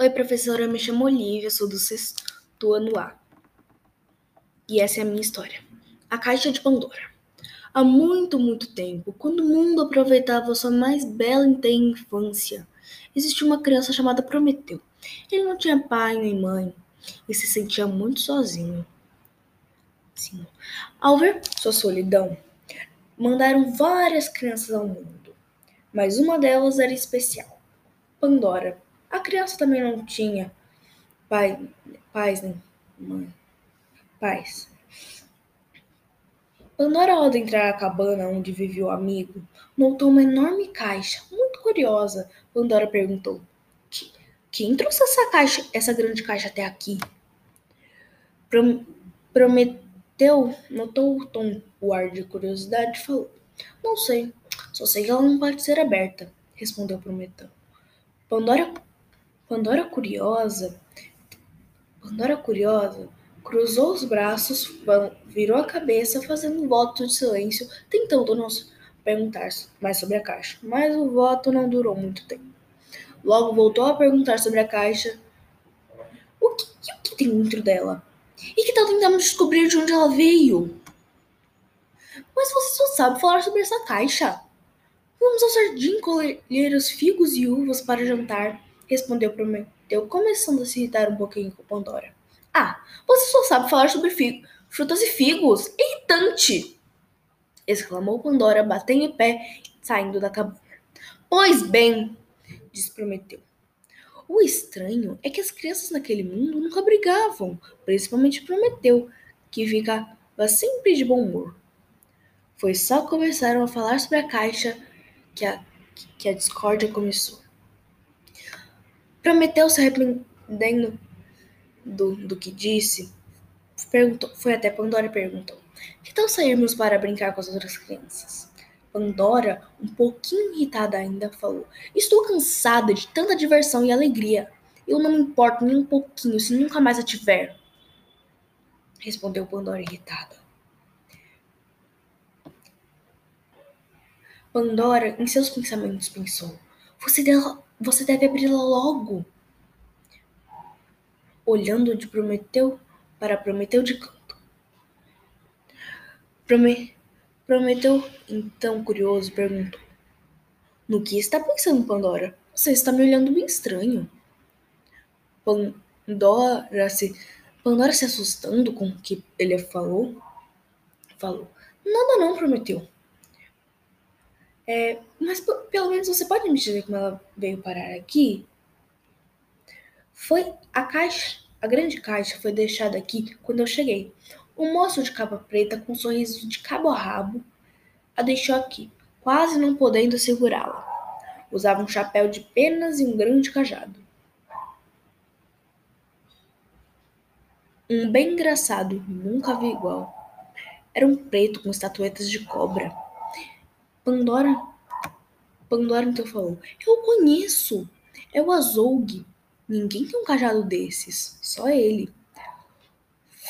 Oi, professora, me chamo Olivia, sou do sexto ano A. E essa é a minha história. A Caixa de Pandora. Há muito, muito tempo, quando o mundo aproveitava sua mais bela e tenra infância, existia uma criança chamada Prometeu. Ele não tinha pai nem mãe e se sentia muito sozinho. Sim. Ao ver sua solidão, mandaram várias crianças ao mundo, mas uma delas era especial, Pandora. A criança também não tinha pai, pais nem mãe. Pais. Pandora, ao entrar na cabana onde vivia o amigo, notou uma enorme caixa. Muito curiosa, Pandora perguntou: Quem trouxe essa caixa, essa grande caixa até aqui? Prometeu, notou o tom, o ar de curiosidade e falou: Não sei, só sei que ela não pode ser aberta, respondeu Prometeu. Pandora Pandora curiosa, Pandora curiosa, cruzou os braços, virou a cabeça, fazendo um voto de silêncio, tentando não perguntar mais sobre a caixa. Mas o voto não durou muito tempo. Logo voltou a perguntar sobre a caixa. O que, o que tem dentro dela? E que tal tentarmos descobrir de onde ela veio? Mas você só sabe falar sobre essa caixa. Vamos ao jardim colher os figos e uvas para jantar respondeu Prometeu, começando a se irritar um pouquinho com Pandora. Ah, você só sabe falar sobre figo, frutas e figos! Irritante! exclamou Pandora, batendo em pé, saindo da cabana. Pois bem, disse Prometeu. O estranho é que as crianças naquele mundo nunca brigavam, principalmente Prometeu, que ficava sempre de bom humor. Foi só começaram a falar sobre a caixa que a, que a discórdia começou. Prometeu se arrependendo do, do que disse. Perguntou, foi até Pandora e perguntou: Que tal sairmos para brincar com as outras crianças? Pandora, um pouquinho irritada ainda, falou: Estou cansada de tanta diversão e alegria. Eu não me importo nem um pouquinho se nunca mais a tiver. Respondeu Pandora irritada. Pandora, em seus pensamentos, pensou: Você você deve abri-la logo. Olhando de Prometeu para Prometeu de canto. Prome... Prometeu, então curioso, perguntou: No que está pensando, Pandora? Você está me olhando bem estranho. Pandora se, Pandora se assustando com o que ele falou, falou: Nada não, Prometeu. É, mas pelo menos você pode me dizer como ela veio parar aqui? Foi a caixa, a grande caixa foi deixada aqui quando eu cheguei. Um moço de capa preta com um sorriso de cabo a rabo a deixou aqui, quase não podendo segurá-la. Usava um chapéu de penas e um grande cajado. Um bem engraçado, nunca vi igual. Era um preto com estatuetas de cobra. Pandora. Pandora então falou: Eu conheço. É o Azougue. Ninguém tem um cajado desses. Só ele.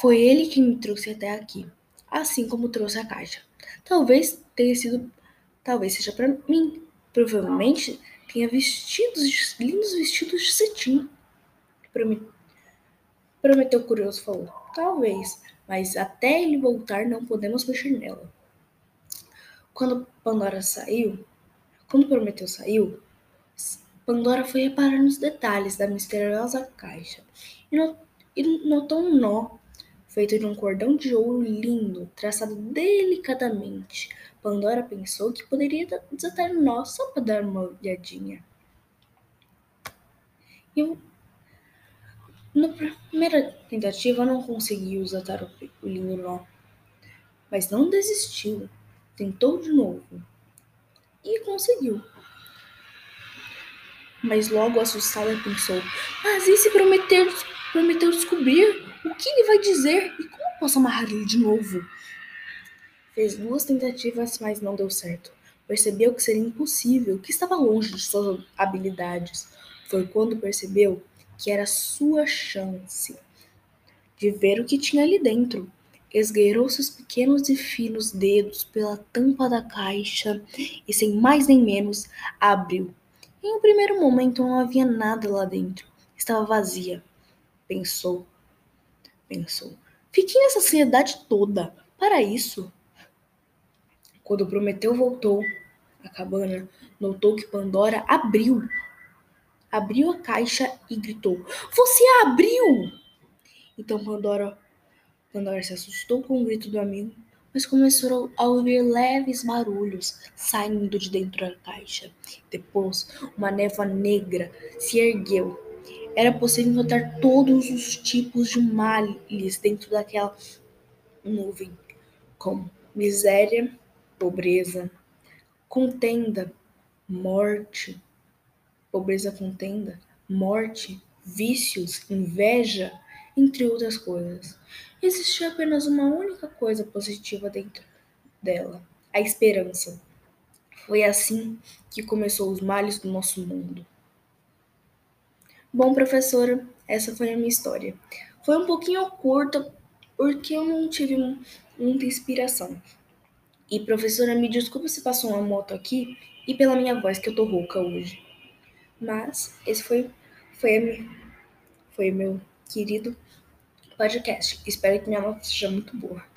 Foi ele que me trouxe até aqui. Assim como trouxe a caixa. Talvez tenha sido. Talvez seja para mim. Provavelmente tenha vestidos, lindos vestidos de cetim. Prometeu curioso, falou. Talvez, mas até ele voltar não podemos mexer nela. Quando Pandora saiu, quando Prometeu saiu, Pandora foi reparar nos detalhes da misteriosa caixa e, not, e notou um nó feito de um cordão de ouro lindo, traçado delicadamente. Pandora pensou que poderia desatar o nó só para dar uma olhadinha. E na primeira tentativa não conseguiu desatar o lindo nó, mas não desistiu. Tentou de novo e conseguiu. Mas logo assustada pensou: Mas e se prometer, prometeu descobrir? O que ele vai dizer e como posso amarrar ele de novo? Fez duas tentativas, mas não deu certo. Percebeu que seria impossível, que estava longe de suas habilidades. Foi quando percebeu que era sua chance de ver o que tinha ali dentro esgueirou seus pequenos e finos dedos pela tampa da caixa e, sem mais nem menos, abriu. Em um primeiro momento não havia nada lá dentro. estava vazia. Pensou, pensou. Fiquei nessa ansiedade toda. Para isso. Quando Prometeu voltou à cabana, notou que Pandora abriu. Abriu a caixa e gritou: Você abriu! Então Pandora, Pandora se assustou com o grito do amigo, mas começou a ouvir leves barulhos saindo de dentro da caixa. Depois, uma névoa negra se ergueu. Era possível encontrar todos os tipos de males dentro daquela nuvem, como miséria, pobreza, contenda, morte, pobreza, contenda, morte, vícios, inveja, entre outras coisas. Existia apenas uma única coisa positiva dentro dela: a esperança. Foi assim que começou os males do nosso mundo. Bom, professora, essa foi a minha história. Foi um pouquinho curta porque eu não tive muita inspiração. E professora, me desculpa se passou uma moto aqui e pela minha voz que eu tô rouca hoje. Mas esse foi foi foi meu querido podcast. Espero que minha nota seja muito boa.